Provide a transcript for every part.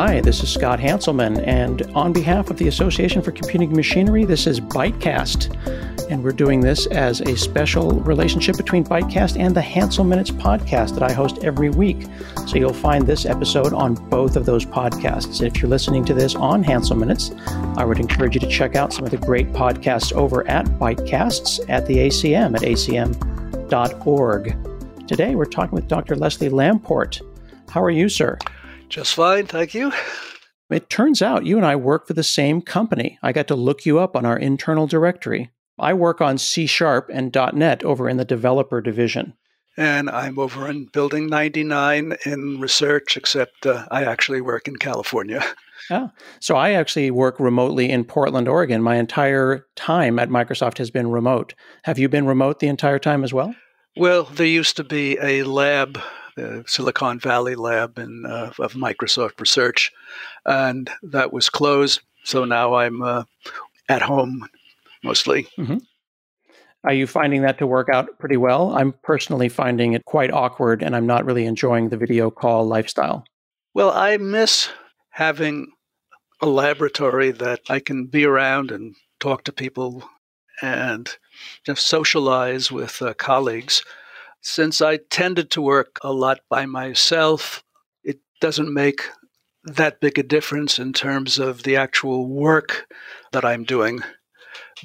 Hi, this is Scott Hanselman, and on behalf of the Association for Computing Machinery, this is Bytecast. And we're doing this as a special relationship between Bytecast and the Hanselminutes podcast that I host every week. So you'll find this episode on both of those podcasts. If you're listening to this on Hanselminutes, I would encourage you to check out some of the great podcasts over at Bytecasts at the ACM at acm.org. Today, we're talking with Dr. Leslie Lamport. How are you, sir? Just fine, thank you. It turns out you and I work for the same company. I got to look you up on our internal directory. I work on C Sharp and .NET over in the developer division. And I'm over in Building 99 in research, except uh, I actually work in California. Yeah. So I actually work remotely in Portland, Oregon. My entire time at Microsoft has been remote. Have you been remote the entire time as well? Well, there used to be a lab the Silicon Valley lab in, uh, of Microsoft Research, and that was closed. So now I'm uh, at home mostly. Mm-hmm. Are you finding that to work out pretty well? I'm personally finding it quite awkward, and I'm not really enjoying the video call lifestyle. Well, I miss having a laboratory that I can be around and talk to people and just socialize with uh, colleagues. Since I tended to work a lot by myself, it doesn't make that big a difference in terms of the actual work that I'm doing.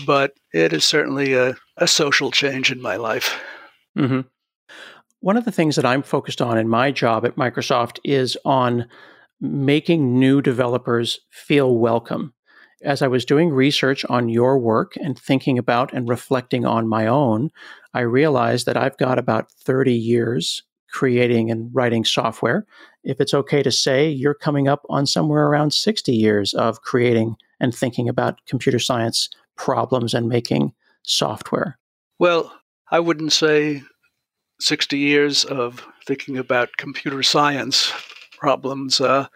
But it is certainly a, a social change in my life. Mm-hmm. One of the things that I'm focused on in my job at Microsoft is on making new developers feel welcome. As I was doing research on your work and thinking about and reflecting on my own, I realized that I've got about 30 years creating and writing software. If it's okay to say, you're coming up on somewhere around 60 years of creating and thinking about computer science problems and making software. Well, I wouldn't say 60 years of thinking about computer science problems. Uh,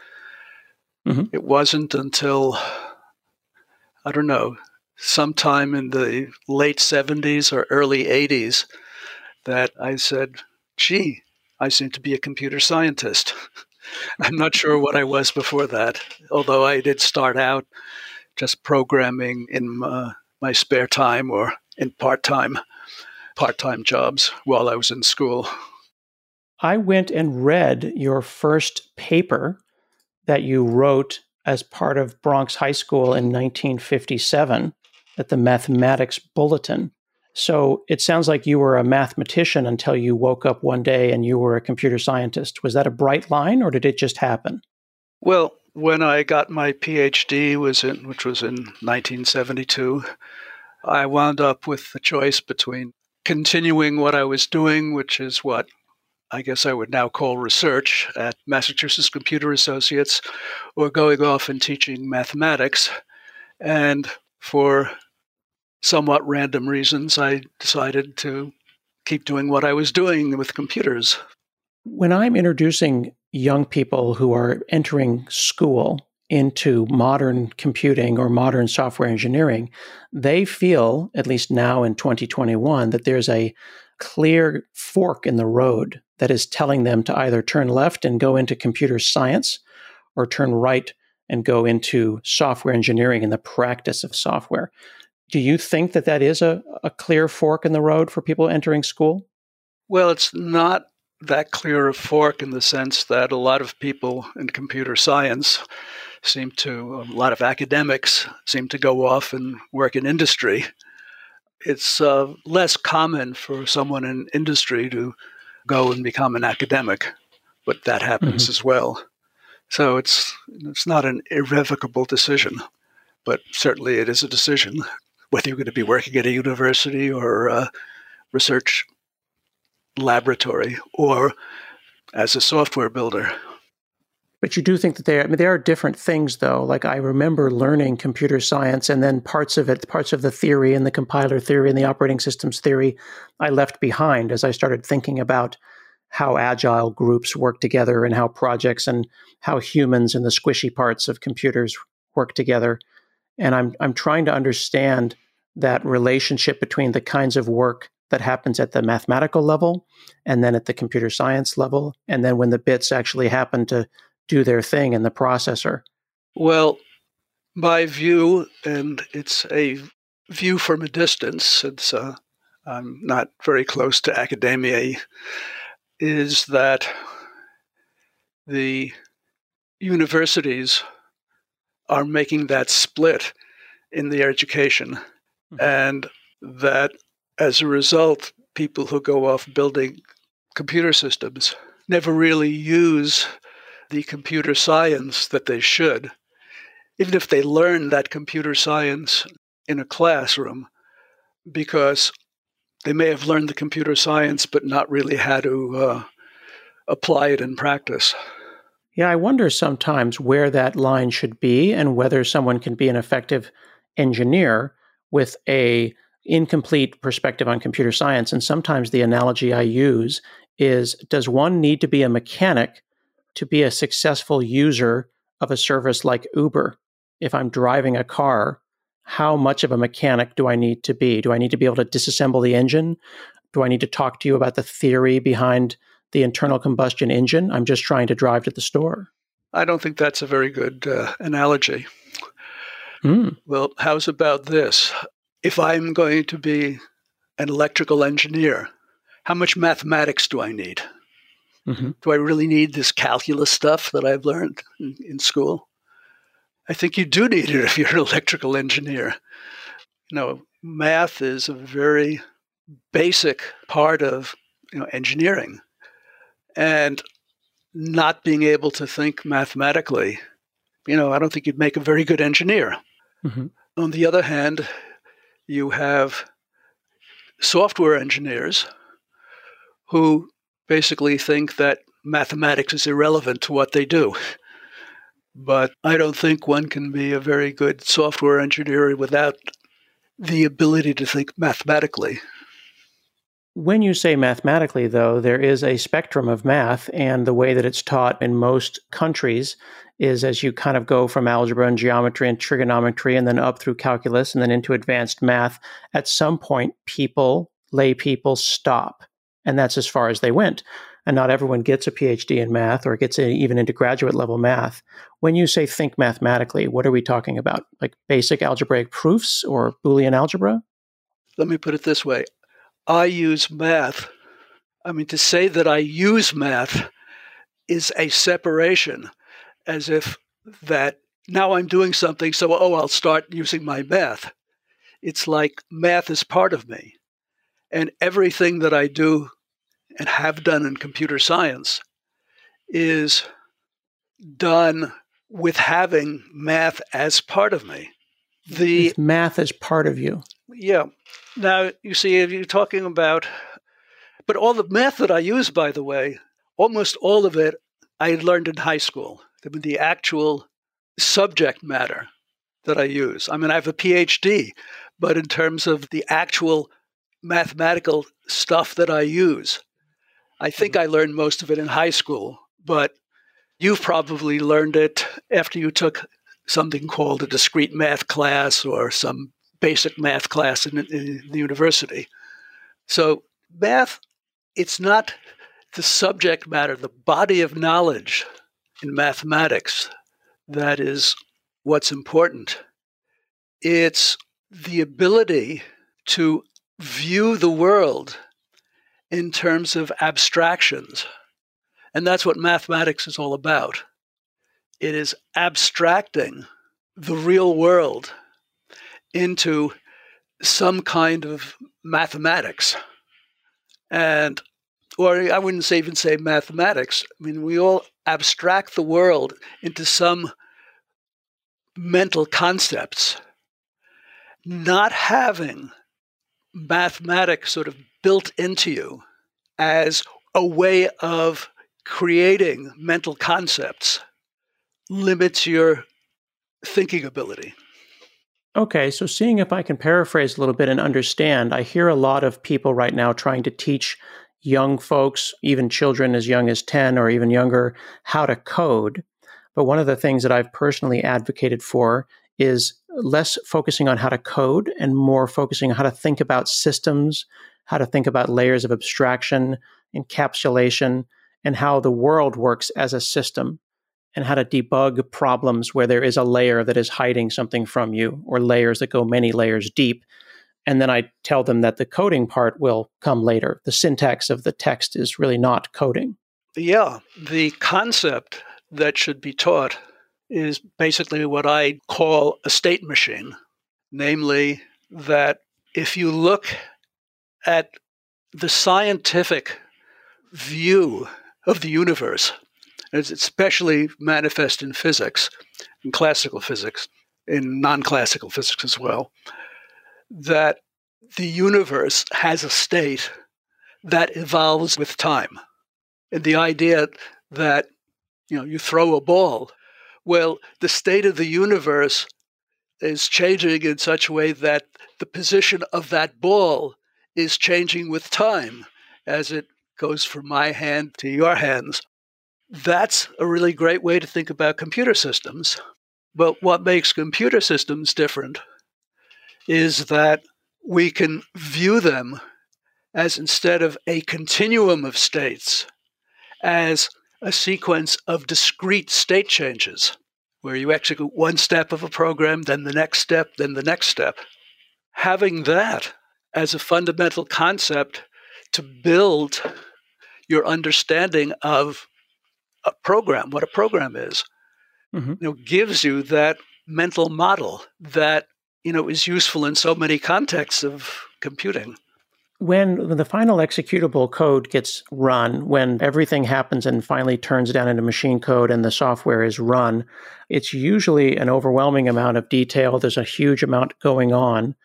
mm-hmm. It wasn't until, I don't know, sometime in the late 70s or early 80s that I said, gee, I seem to be a computer scientist. I'm not sure what I was before that, although I did start out just programming in uh, my spare time or in part time part time jobs while I was in school. I went and read your first paper that you wrote as part of Bronx High School in 1957 at the Mathematics Bulletin. So it sounds like you were a mathematician until you woke up one day and you were a computer scientist. Was that a bright line or did it just happen? Well, when I got my PhD was in which was in 1972, I wound up with the choice between continuing what I was doing, which is what I guess I would now call research at Massachusetts Computer Associates, or going off and teaching mathematics. And for somewhat random reasons, I decided to keep doing what I was doing with computers. When I'm introducing young people who are entering school into modern computing or modern software engineering, they feel, at least now in 2021, that there's a clear fork in the road that is telling them to either turn left and go into computer science or turn right and go into software engineering and the practice of software. Do you think that that is a, a clear fork in the road for people entering school? Well, it's not that clear a fork in the sense that a lot of people in computer science seem to, a lot of academics seem to go off and work in industry. It's uh, less common for someone in industry to go and become an academic, but that happens mm-hmm. as well. So it's it's not an irrevocable decision, but certainly it is a decision whether you're going to be working at a university or a research laboratory or as a software builder. But you do think that they I mean, there are different things, though. Like I remember learning computer science, and then parts of it, parts of the theory and the compiler theory and the operating systems theory, I left behind as I started thinking about how agile groups work together and how projects and how humans and the squishy parts of computers work together. And I'm I'm trying to understand that relationship between the kinds of work that happens at the mathematical level and then at the computer science level and then when the bits actually happen to do their thing in the processor? Well, my view, and it's a view from a distance, since uh, I'm not very close to academia, is that the universities are making that split in their education, mm-hmm. and that as a result, people who go off building computer systems never really use the computer science that they should. Even if they learn that computer science in a classroom, because they may have learned the computer science but not really how to uh, apply it in practice. Yeah, I wonder sometimes where that line should be and whether someone can be an effective engineer with a incomplete perspective on computer science. And sometimes the analogy I use is does one need to be a mechanic to be a successful user of a service like Uber? If I'm driving a car, how much of a mechanic do I need to be? Do I need to be able to disassemble the engine? Do I need to talk to you about the theory behind the internal combustion engine? I'm just trying to drive to the store. I don't think that's a very good uh, analogy. Mm. Well, how's about this? If I'm going to be an electrical engineer, how much mathematics do I need? Mm-hmm. Do I really need this calculus stuff that I've learned in, in school? I think you do need it if you're an electrical engineer. You know, math is a very basic part of you know engineering, and not being able to think mathematically, you know, I don't think you'd make a very good engineer. Mm-hmm. On the other hand, you have software engineers who basically think that mathematics is irrelevant to what they do. But I don't think one can be a very good software engineer without the ability to think mathematically. When you say mathematically, though, there is a spectrum of math, and the way that it's taught in most countries is as you kind of go from algebra and geometry and trigonometry and then up through calculus and then into advanced math. At some point, people, lay people, stop. And that's as far as they went and not everyone gets a PhD in math or gets a, even into graduate level math. When you say think mathematically, what are we talking about? Like basic algebraic proofs or Boolean algebra? Let me put it this way I use math. I mean, to say that I use math is a separation, as if that now I'm doing something, so oh, I'll start using my math. It's like math is part of me. And everything that I do and have done in computer science is done with having math as part of me. The math is part of you. Yeah. Now you see, if you're talking about, but all the math that I use, by the way, almost all of it I learned in high school. I mean, the actual subject matter that I use. I mean, I have a PhD, but in terms of the actual mathematical stuff that I use, I think mm-hmm. I learned most of it in high school, but you've probably learned it after you took something called a discrete math class or some basic math class in, in the university. So, math, it's not the subject matter, the body of knowledge in mathematics that is what's important. It's the ability to view the world in terms of abstractions. And that's what mathematics is all about. It is abstracting the real world into some kind of mathematics. And, or I wouldn't say even say mathematics. I mean, we all abstract the world into some mental concepts. Not having mathematics sort of built into you as a way of creating mental concepts limits your thinking ability. Okay, so seeing if I can paraphrase a little bit and understand, I hear a lot of people right now trying to teach young folks, even children as young as 10 or even younger, how to code. But one of the things that I've personally advocated for is less focusing on how to code and more focusing on how to think about systems, how to think about layers of abstraction, encapsulation, and how the world works as a system. And how to debug problems where there is a layer that is hiding something from you or layers that go many layers deep. And then I tell them that the coding part will come later. The syntax of the text is really not coding. Yeah, the concept that should be taught is basically what I call a state machine, namely, that if you look at the scientific view of the universe, it's especially manifest in physics, in classical physics, in non classical physics as well, that the universe has a state that evolves with time. And the idea that you know you throw a ball, well, the state of the universe is changing in such a way that the position of that ball is changing with time as it goes from my hand to your hands. That's a really great way to think about computer systems. But what makes computer systems different is that we can view them as instead of a continuum of states, as a sequence of discrete state changes where you execute one step of a program, then the next step, then the next step. Having that as a fundamental concept to build your understanding of a program, what a program is, mm-hmm. you know, gives you that mental model that you know is useful in so many contexts of computing when the final executable code gets run, when everything happens and finally turns down into machine code and the software is run, it's usually an overwhelming amount of detail. There's a huge amount going on.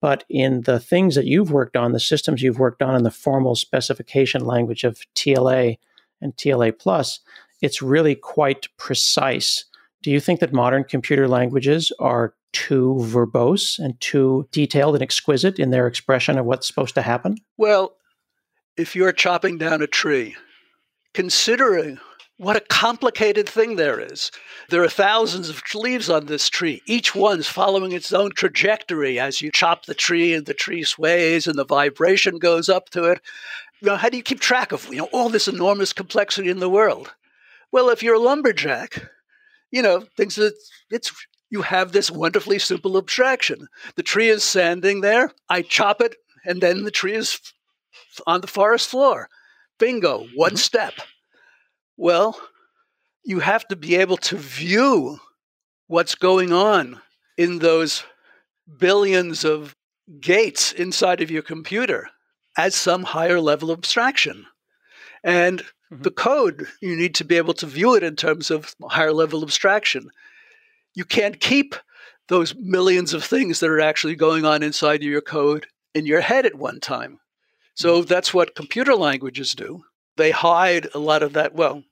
But in the things that you've worked on, the systems you've worked on in the formal specification language of TLA and TLA plus, it's really quite precise. Do you think that modern computer languages are too verbose and too detailed and exquisite in their expression of what's supposed to happen? Well, if you're chopping down a tree, considering what a complicated thing there is. There are thousands of leaves on this tree. Each one's following its own trajectory as you chop the tree and the tree sways and the vibration goes up to it. You know, how do you keep track of you know all this enormous complexity in the world? Well, if you're a lumberjack, you know, things that it's you have this wonderfully simple abstraction. The tree is standing there, I chop it, and then the tree is on the forest floor. Bingo, one mm-hmm. step. Well, you have to be able to view what's going on in those billions of gates inside of your computer as some higher level abstraction. And mm-hmm. the code, you need to be able to view it in terms of higher level abstraction you can't keep those millions of things that are actually going on inside of your code in your head at one time. So mm-hmm. that's what computer languages do. They hide a lot of that. Well,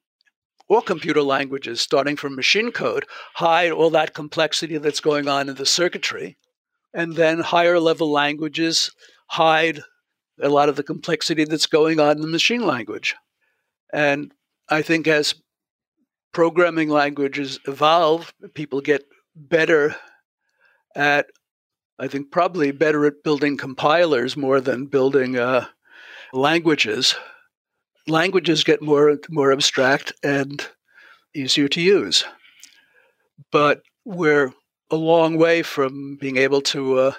all computer languages, starting from machine code, hide all that complexity that's going on in the circuitry. And then higher level languages hide a lot of the complexity that's going on in the machine language. And I think as programming languages evolve, people get better at, I think, probably better at building compilers more than building uh, languages. Languages get more more abstract and easier to use, but we're a long way from being able to uh,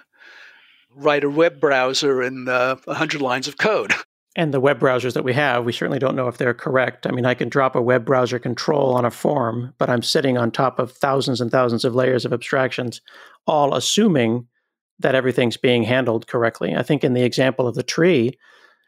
write a web browser in uh, 100 lines of code. and the web browsers that we have, we certainly don't know if they're correct. I mean, I can drop a web browser control on a form, but I'm sitting on top of thousands and thousands of layers of abstractions, all assuming that everything's being handled correctly. I think in the example of the tree,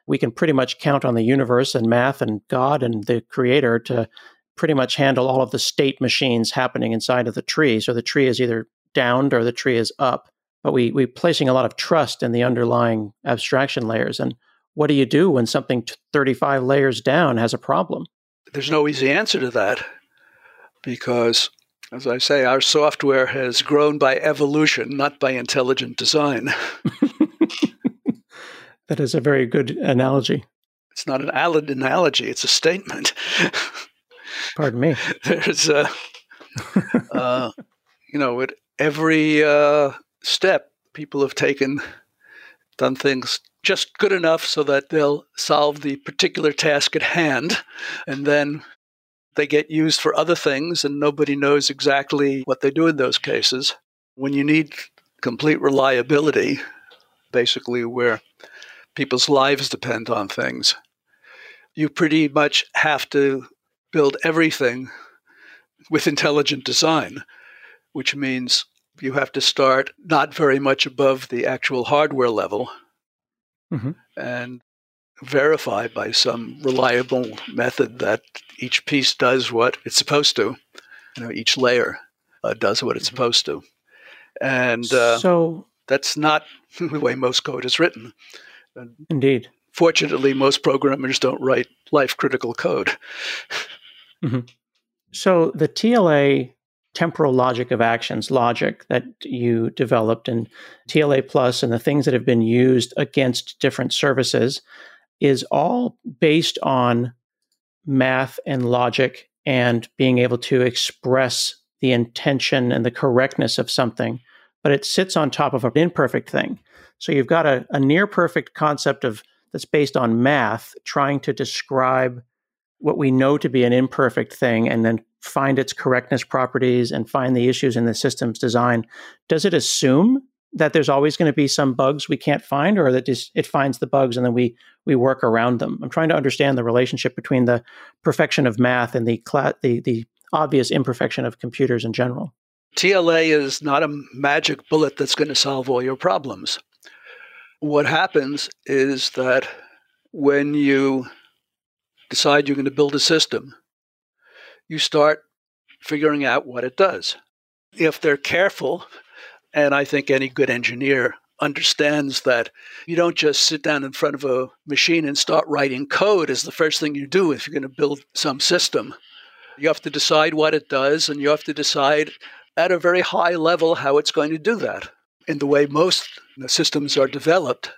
we can pretty much count on the universe and math and God and the creator to pretty much handle all of the state machines happening inside of the tree. So the tree is either downed or the tree is up. But we we placing a lot of trust in the underlying abstraction layers. And what do you do when something 35 layers down has a problem? There's no easy answer to that because, as I say, our software has grown by evolution, not by intelligent design. that is a very good analogy. It's not an analogy, it's a statement. Pardon me. There's a, uh, you know, at every uh, step, people have taken, done things just good enough so that they'll solve the particular task at hand. And then they get used for other things and nobody knows exactly what they do in those cases. When you need complete reliability, basically where people's lives depend on things, you pretty much have to build everything with intelligent design, which means you have to start not very much above the actual hardware level mm-hmm. and verify by some reliable method that each piece does what it's supposed to. You know, each layer uh, does what it's mm-hmm. supposed to, and uh, so that's not the way most code is written. Indeed. Fortunately, most programmers don't write life critical code. Mm-hmm. So the TLA temporal logic of actions logic that you developed in TLA plus and the things that have been used against different services is all based on math and logic and being able to express the intention and the correctness of something, but it sits on top of an imperfect thing. So you've got a, a near perfect concept of that's based on math trying to describe what we know to be an imperfect thing and then find its correctness properties and find the issues in the system's design, does it assume that there's always going to be some bugs we can't find or that it finds the bugs and then we we work around them? I'm trying to understand the relationship between the perfection of math and the the, the obvious imperfection of computers in general. TLA is not a magic bullet that's going to solve all your problems. What happens is that when you decide you're going to build a system, you start figuring out what it does. If they're careful, and I think any good engineer understands that you don't just sit down in front of a machine and start writing code as the first thing you do if you're going to build some system. You have to decide what it does, and you have to decide at a very high level how it's going to do that. In the way most systems are developed,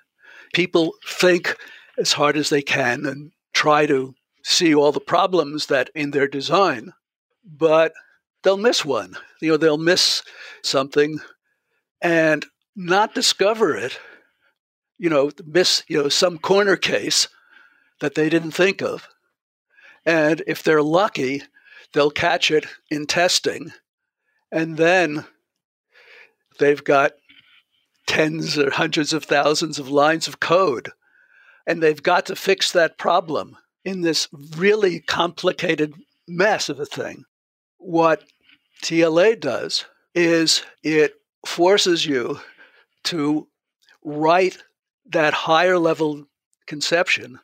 people think as hard as they can and try to see all the problems that in their design, but they'll miss one. You know, they'll miss something and not discover it. You know, miss you know some corner case that they didn't think of, and if they're lucky, they'll catch it in testing, and then they've got tens or hundreds of thousands of lines of code, and they've got to fix that problem in this really complicated mess of a thing. What TLA does is it forces you to write that higher level conception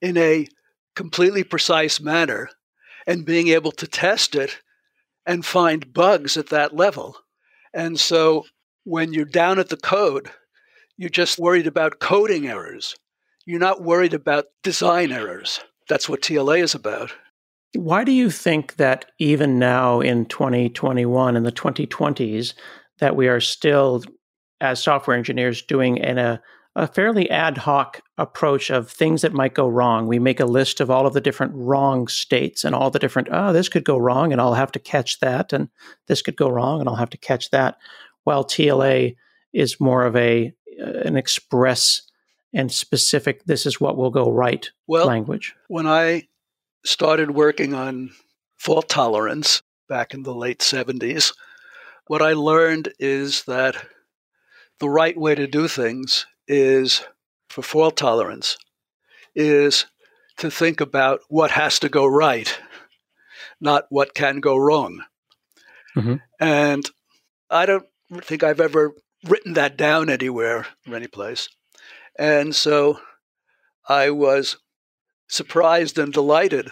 in a completely precise manner and being able to test it and find bugs at that level. And so when you're down at the code, you're just worried about coding errors. You're not worried about design errors that's what TLA is about. Why do you think that even now in 2021 in the 2020s that we are still as software engineers doing in a, uh, a fairly ad hoc approach of things that might go wrong. We make a list of all of the different wrong states and all the different, oh, this could go wrong and I'll have to catch that, and this could go wrong and I'll have to catch that. While TLA is more of a uh, an express and specific, this is what will go right well, language? When I started working on fault tolerance back in the late 70s, what I learned is that the right way to do things is for fault tolerance is to think about what has to go right, not what can go wrong. Mm-hmm. And I don't think I've ever written that down anywhere or any place. And so I was surprised and delighted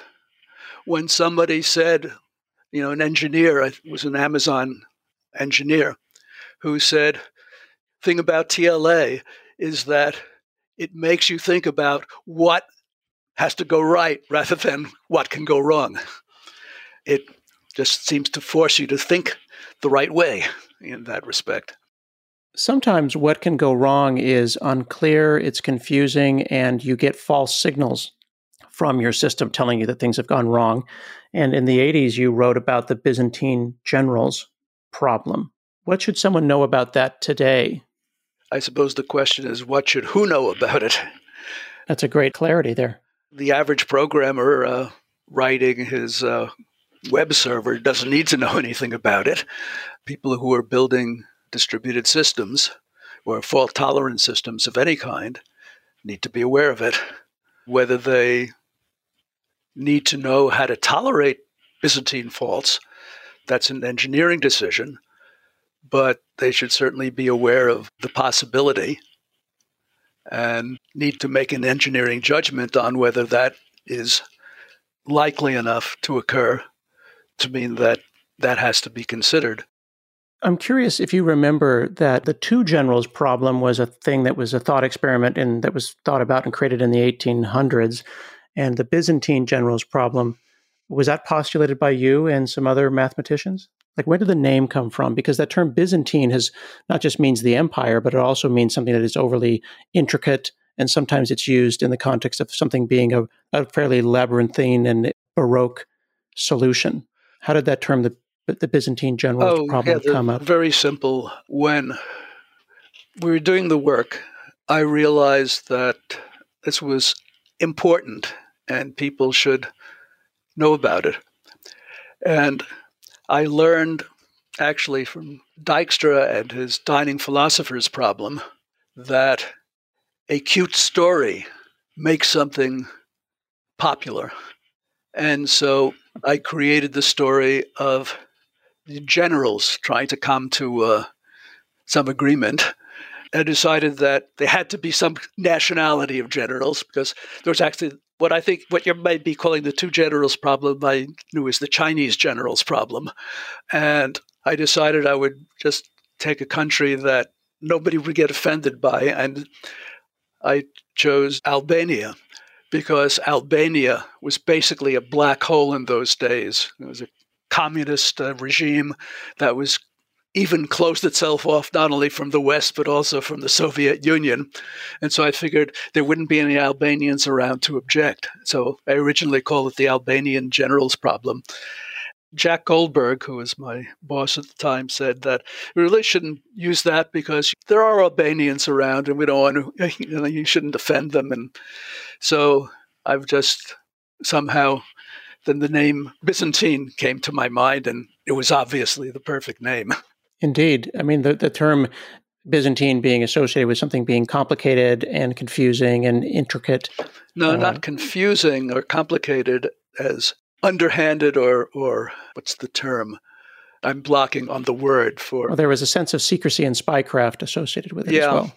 when somebody said, you know, an engineer, I was an Amazon engineer, who said, thing about TLA is that it makes you think about what has to go right rather than what can go wrong. It just seems to force you to think the right way in that respect sometimes what can go wrong is unclear, it's confusing, and you get false signals from your system telling you that things have gone wrong. And in the 80s, you wrote about the Byzantine generals problem. What should someone know about that today? I suppose the question is what should who know about it? That's a great clarity there. The average programmer uh, writing his uh, web server doesn't need to know anything about it. People who are building distributed systems or fault tolerant systems of any kind need to be aware of it. Whether they need to know how to tolerate Byzantine faults, that's an engineering decision, but they should certainly be aware of the possibility and need to make an engineering judgment on whether that is likely enough to occur to mean that that has to be considered. I'm curious if you remember that the two generals problem was a thing that was a thought experiment and that was thought about and created in the 1800s. And the Byzantine generals problem, was that postulated by you and some other mathematicians? Like, where did the name come from? Because that term Byzantine has not just means the empire, but it also means something that is overly intricate. And sometimes it's used in the context of something being a, a fairly labyrinthine and Baroque solution. How did that term, the the Byzantine general oh, problem yeah, come up? Very simple. When we were doing the work, I realized that this was important and people should know about it. And I learned actually from Dijkstra and his dining philosophers problem that a cute story makes something popular. And so I created the story of generals trying to come to uh, some agreement and decided that there had to be some nationality of generals because there was actually what I think what you might be calling the two generals problem I knew is the Chinese generals problem. And I decided I would just take a country that nobody would get offended by and I chose Albania because Albania was basically a black hole in those days. It was a communist uh, regime that was even closed itself off not only from the West but also from the Soviet Union. And so I figured there wouldn't be any Albanians around to object. So I originally called it the Albanian generals problem. Jack Goldberg, who was my boss at the time, said that we really shouldn't use that because there are Albanians around and we don't want to, you, know, you shouldn't offend them. And so I've just somehow then the name Byzantine came to my mind, and it was obviously the perfect name. Indeed. I mean, the, the term Byzantine being associated with something being complicated and confusing and intricate. No, uh, not confusing or complicated as underhanded or, or what's the term? I'm blocking on the word for. Well, there was a sense of secrecy and spycraft associated with it yeah. as well.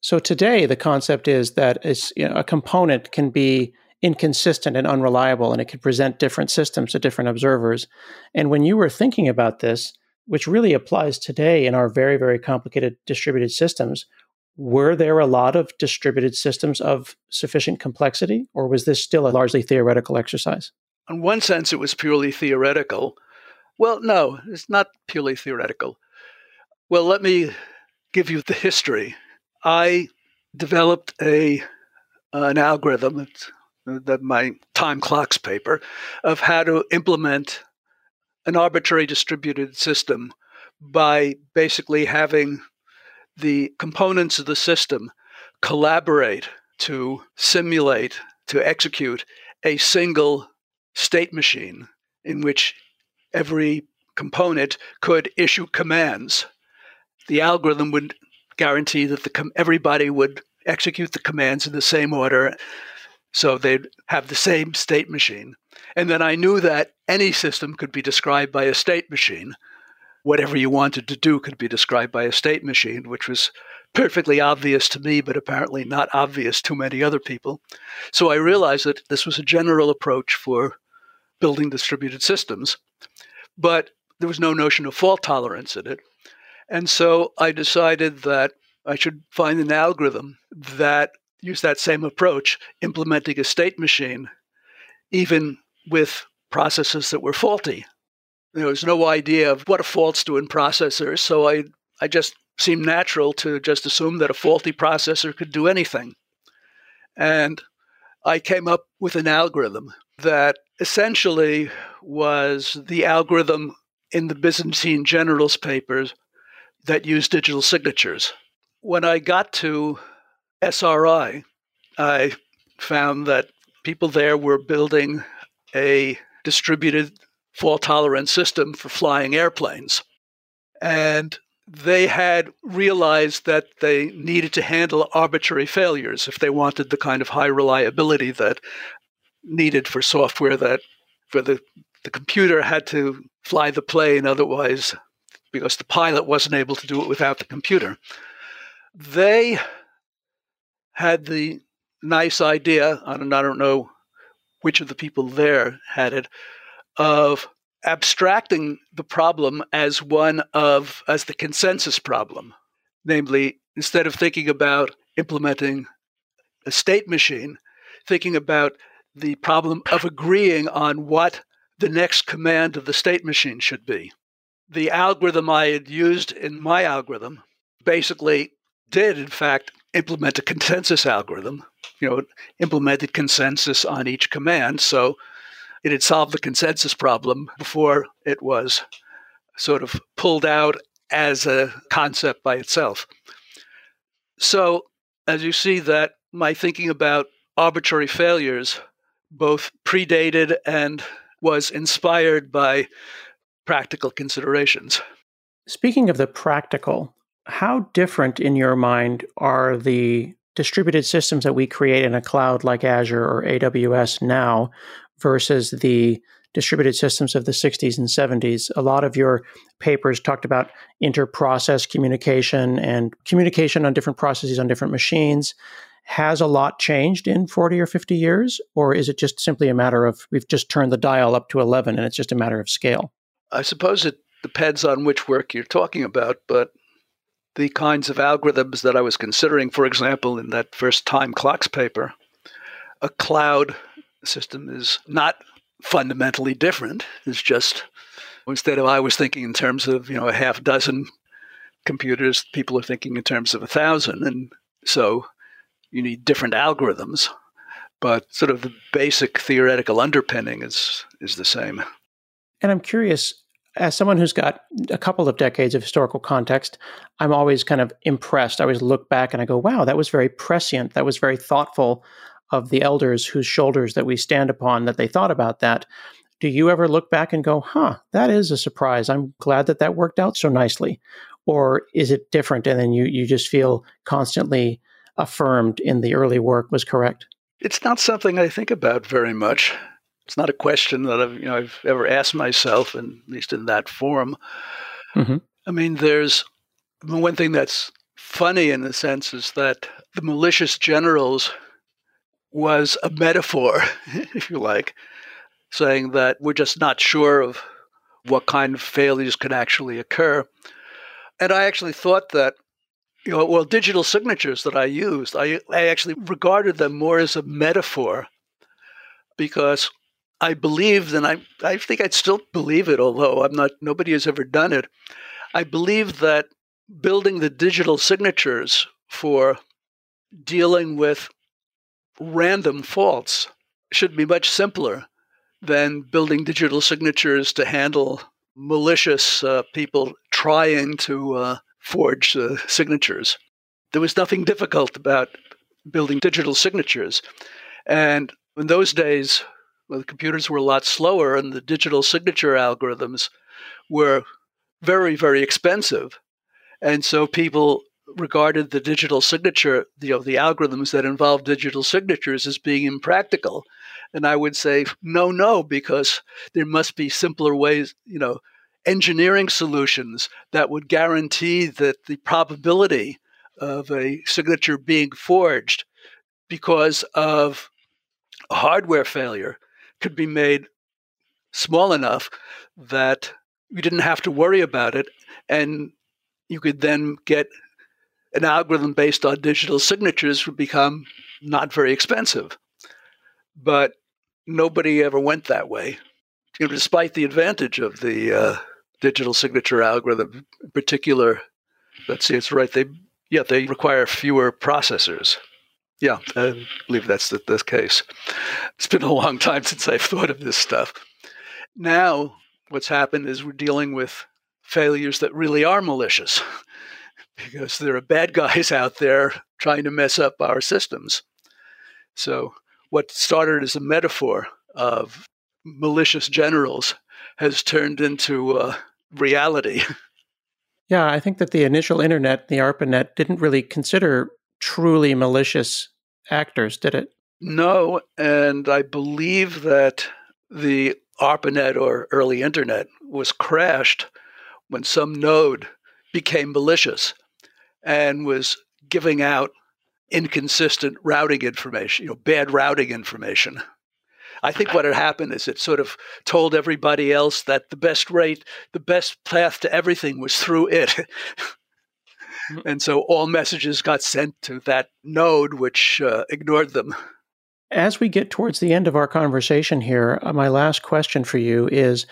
So today, the concept is that you know, a component can be inconsistent and unreliable, and it could present different systems to different observers. And when you were thinking about this, which really applies today in our very, very complicated distributed systems, were there a lot of distributed systems of sufficient complexity, or was this still a largely theoretical exercise? In one sense, it was purely theoretical. Well, no, it's not purely theoretical. Well, let me give you the history. I developed a an algorithm. It's the, my time clocks paper of how to implement an arbitrary distributed system by basically having the components of the system collaborate to simulate, to execute a single state machine in which every component could issue commands. The algorithm would guarantee that the com- everybody would execute the commands in the same order so they'd have the same state machine. And then I knew that any system could be described by a state machine. Whatever you wanted to do could be described by a state machine, which was perfectly obvious to me, but apparently not obvious to many other people. So I realized that this was a general approach for building distributed systems, but there was no notion of fault tolerance in it. And so I decided that I should find an algorithm that use that same approach, implementing a state machine, even with processes that were faulty. There was no idea of what a faults do in processors, so I, I just seemed natural to just assume that a faulty processor could do anything. And I came up with an algorithm that essentially was the algorithm in the Byzantine generals papers that used digital signatures. When I got to SRI, I found that people there were building a distributed fault tolerant system for flying airplanes. And they had realized that they needed to handle arbitrary failures if they wanted the kind of high reliability that needed for software that for the the computer had to fly the plane otherwise because the pilot wasn't able to do it without the computer they had the nice idea don't, I don't know which of the people there had it of abstracting the problem as one of as the consensus problem. Namely instead of thinking about implementing a state machine thinking about the problem of agreeing on what the next command of the state machine should be. The algorithm i had used in my algorithm basically did in fact implement a consensus algorithm you know implemented consensus on each command so it had solved the consensus problem before it was sort of pulled out as a concept by itself. So, as you see, that my thinking about arbitrary failures both predated and was inspired by practical considerations. Speaking of the practical, how different in your mind are the distributed systems that we create in a cloud like Azure or AWS now versus the distributed systems of the 60s and 70s. A lot of your papers talked about inter-process communication and communication on different processes on different machines. Has a lot changed in 40 or 50 years? Or is it just simply a matter of we've just turned the dial up to 11 and it's just a matter of scale? I suppose it depends on which work you're talking about, but the kinds of algorithms that I was considering, for example, in that first time clocks paper, a cloud system is not fundamentally different. It's just instead of I was thinking in terms of you know a half dozen computers, people are thinking in terms of a thousand, and so you need different algorithms. But sort of the basic theoretical underpinning is is the same. And I'm curious, as someone who's got a couple of decades of historical context, I'm always kind of impressed. I always look back and I go, wow, that was very prescient. That was very thoughtful of the elders whose shoulders that we stand upon that they thought about that. Do you ever look back and go, huh, that is a surprise. I'm glad that that worked out so nicely. Or is it different and then you, you just feel constantly affirmed in the early work was correct? It's not something I think about very much. It's not a question that I've, you know, I've ever asked myself, and at least in that form. Mm-hmm. I mean, there's one thing that's funny in a sense is that the malicious generals was a metaphor, if you like, saying that we're just not sure of what kind of failures could actually occur. And I actually thought that, you know, well, digital signatures that I used, I, I actually regarded them more as a metaphor because I believed, and I, I think I'd still believe it, although I'm not, nobody has ever done it. I believe that building the digital signatures for dealing with random faults should be much simpler than building digital signatures to handle malicious uh, people trying to uh, forge uh, signatures. There was nothing difficult about building digital signatures. And in those days, well, the computers were a lot slower and the digital signature algorithms were very, very expensive. And so people regarded the digital signature, you know, the algorithms that involve digital signatures as being impractical. And I would say, no, no, because there must be simpler ways, you know, engineering solutions that would guarantee that the probability of a signature being forged because of hardware failure could be made small enough that you didn't have to worry about it and you could then get an algorithm based on digital signatures would become not very expensive. But nobody ever went that way, you know, despite the advantage of the uh, digital signature algorithm. In particular, let's see, it's right. They yeah, they require fewer processors. Yeah, I believe that's the, the case. It's been a long time since I've thought of this stuff. Now, what's happened is we're dealing with failures that really are malicious because there are bad guys out there trying to mess up our systems. So, what started as a metaphor of malicious generals has turned into reality. Yeah, I think that the initial internet, the ARPANET, didn't really consider truly malicious actors, did it? No, and I believe that the ARPANET or early internet was crashed when some node became malicious and was giving out inconsistent routing information, you know, bad routing information. I think what had happened is it sort of told everybody else that the best rate, the best path to everything was through it. and so all messages got sent to that node, which uh, ignored them. As we get towards the end of our conversation here, uh, my last question for you is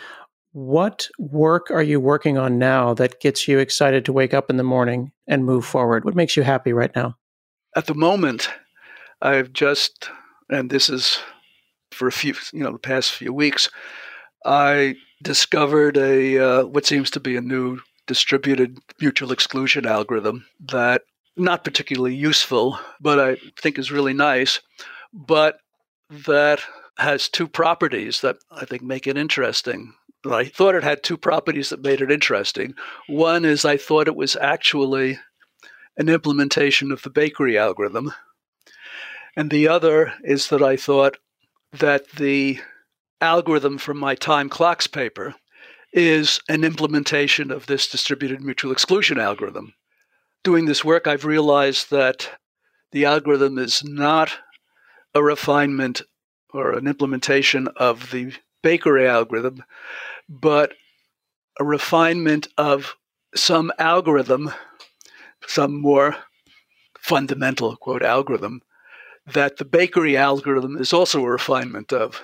what work are you working on now that gets you excited to wake up in the morning and move forward? What makes you happy right now? At the moment, I've just, and this is for a few, you know, the past few weeks, I discovered a uh, what seems to be a new distributed mutual exclusion algorithm that not particularly useful, but I think is really nice, but that has two properties that I think make it interesting. I thought it had two properties that made it interesting. One is I thought it was actually an implementation of the bakery algorithm. And the other is that I thought that the algorithm from my time clocks paper is an implementation of this distributed mutual exclusion algorithm. Doing this work, I've realized that the algorithm is not a refinement or an implementation of the bakery algorithm, but a refinement of some algorithm, some more fundamental, quote, algorithm that the bakery algorithm is also a refinement of.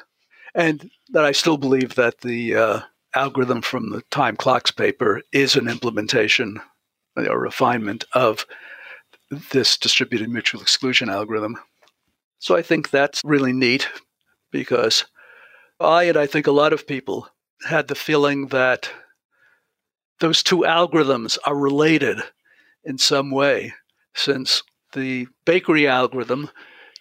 And that I still believe that the uh, algorithm from the time clocks paper is an implementation, a refinement of this distributed mutual exclusion algorithm. So I think that's really neat because I and I think a lot of people had the feeling that those two algorithms are related in some way, since the bakery algorithm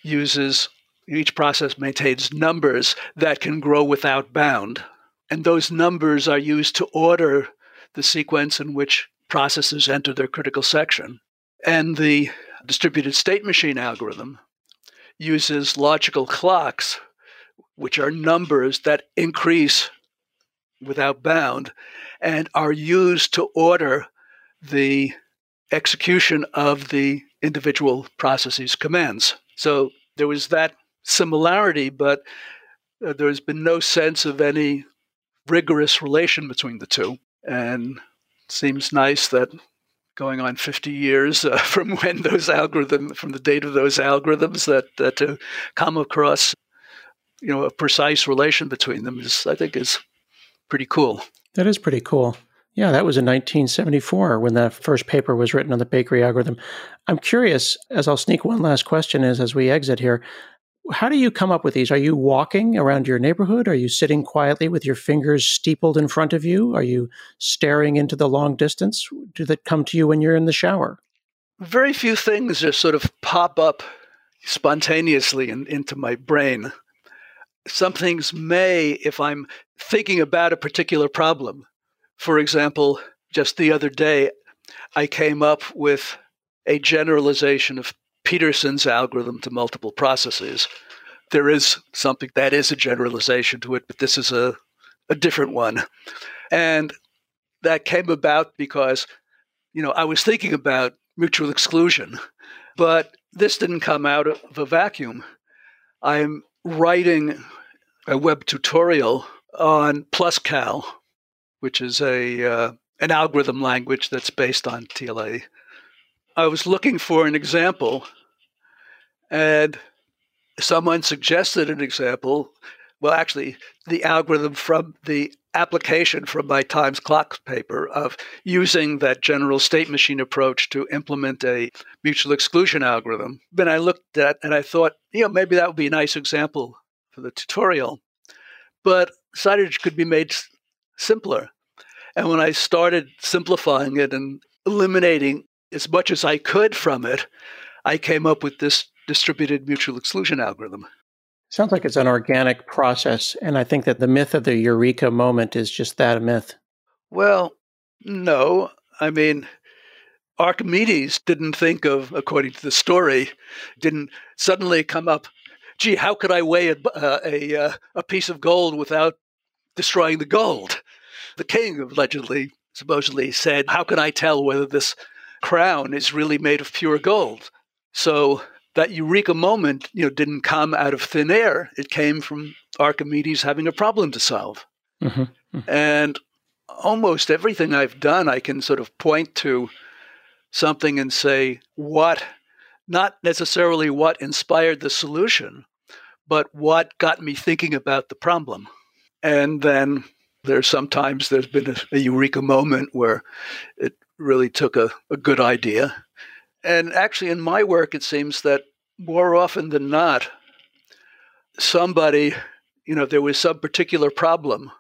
uses each process maintains numbers that can grow without bound. And those numbers are used to order the sequence in which processes enter their critical section. And the distributed state machine algorithm uses logical clocks, which are numbers that increase without bound and are used to order the execution of the individual processes commands. So there was that similarity, but uh, there's been no sense of any rigorous relation between the two. And seems nice that going on 50 years uh, from when those algorithms, from the date of those algorithms, that, that to come across, you know, a precise relation between them is, I think, is pretty cool. That is pretty cool. Yeah, that was in 1974 when that first paper was written on the bakery algorithm. I'm curious, as I'll sneak one last question is as we exit here, how do you come up with these? Are you walking around your neighborhood? Are you sitting quietly with your fingers steepled in front of you? Are you staring into the long distance? Do they come to you when you're in the shower? Very few things just sort of pop up spontaneously in, into my brain. Some things may, if I'm thinking about a particular problem, for example, just the other day, I came up with a generalization of Peterson's algorithm to multiple processes. There is something that is a generalization to it, but this is a, a different one. And that came about because, you know, I was thinking about mutual exclusion, but this didn't come out of a vacuum. I'm writing a web tutorial on PlusCal, which is a uh, an algorithm language that's based on TLA. I was looking for an example, and someone suggested an example. Well, actually, the algorithm from the application from my Times Clock paper of using that general state machine approach to implement a mutual exclusion algorithm. Then I looked at and I thought, you know, maybe that would be a nice example for the tutorial. But it could be made simpler. And when I started simplifying it and eliminating as much as I could from it, I came up with this distributed mutual exclusion algorithm. Sounds like it's an organic process. And I think that the myth of the eureka moment is just that a myth. Well, no. I mean, Archimedes didn't think of, according to the story, didn't suddenly come up, gee, how could I weigh a, uh, a, uh, a piece of gold without destroying the gold? The king allegedly, supposedly said, how can I tell whether this crown is really made of pure gold? So that eureka moment, you know, didn't come out of thin air. It came from Archimedes having a problem to solve. Mm-hmm. Mm-hmm. And almost everything I've done, I can sort of point to something and say what, not necessarily what inspired the solution, but what got me thinking about the problem. And then there's sometimes there's been a, a eureka moment where it really took a, a good idea and actually, in my work, it seems that more often than not, somebody, you know, there was some particular problem.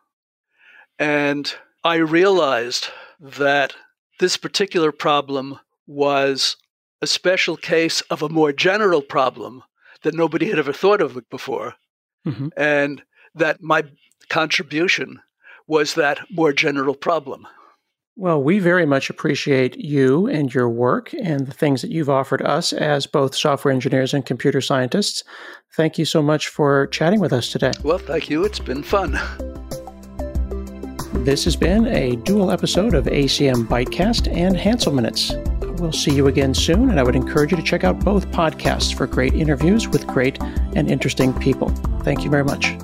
And I realized that this particular problem was a special case of a more general problem that nobody had ever thought of before. Mm-hmm. And that my contribution was that more general problem. Well, we very much appreciate you and your work and the things that you've offered us as both software engineers and computer scientists. Thank you so much for chatting with us today. Well, thank you. It's been fun. This has been a dual episode of ACM Bytecast and Hanselminutes. We'll see you again soon, and I would encourage you to check out both podcasts for great interviews with great and interesting people. Thank you very much.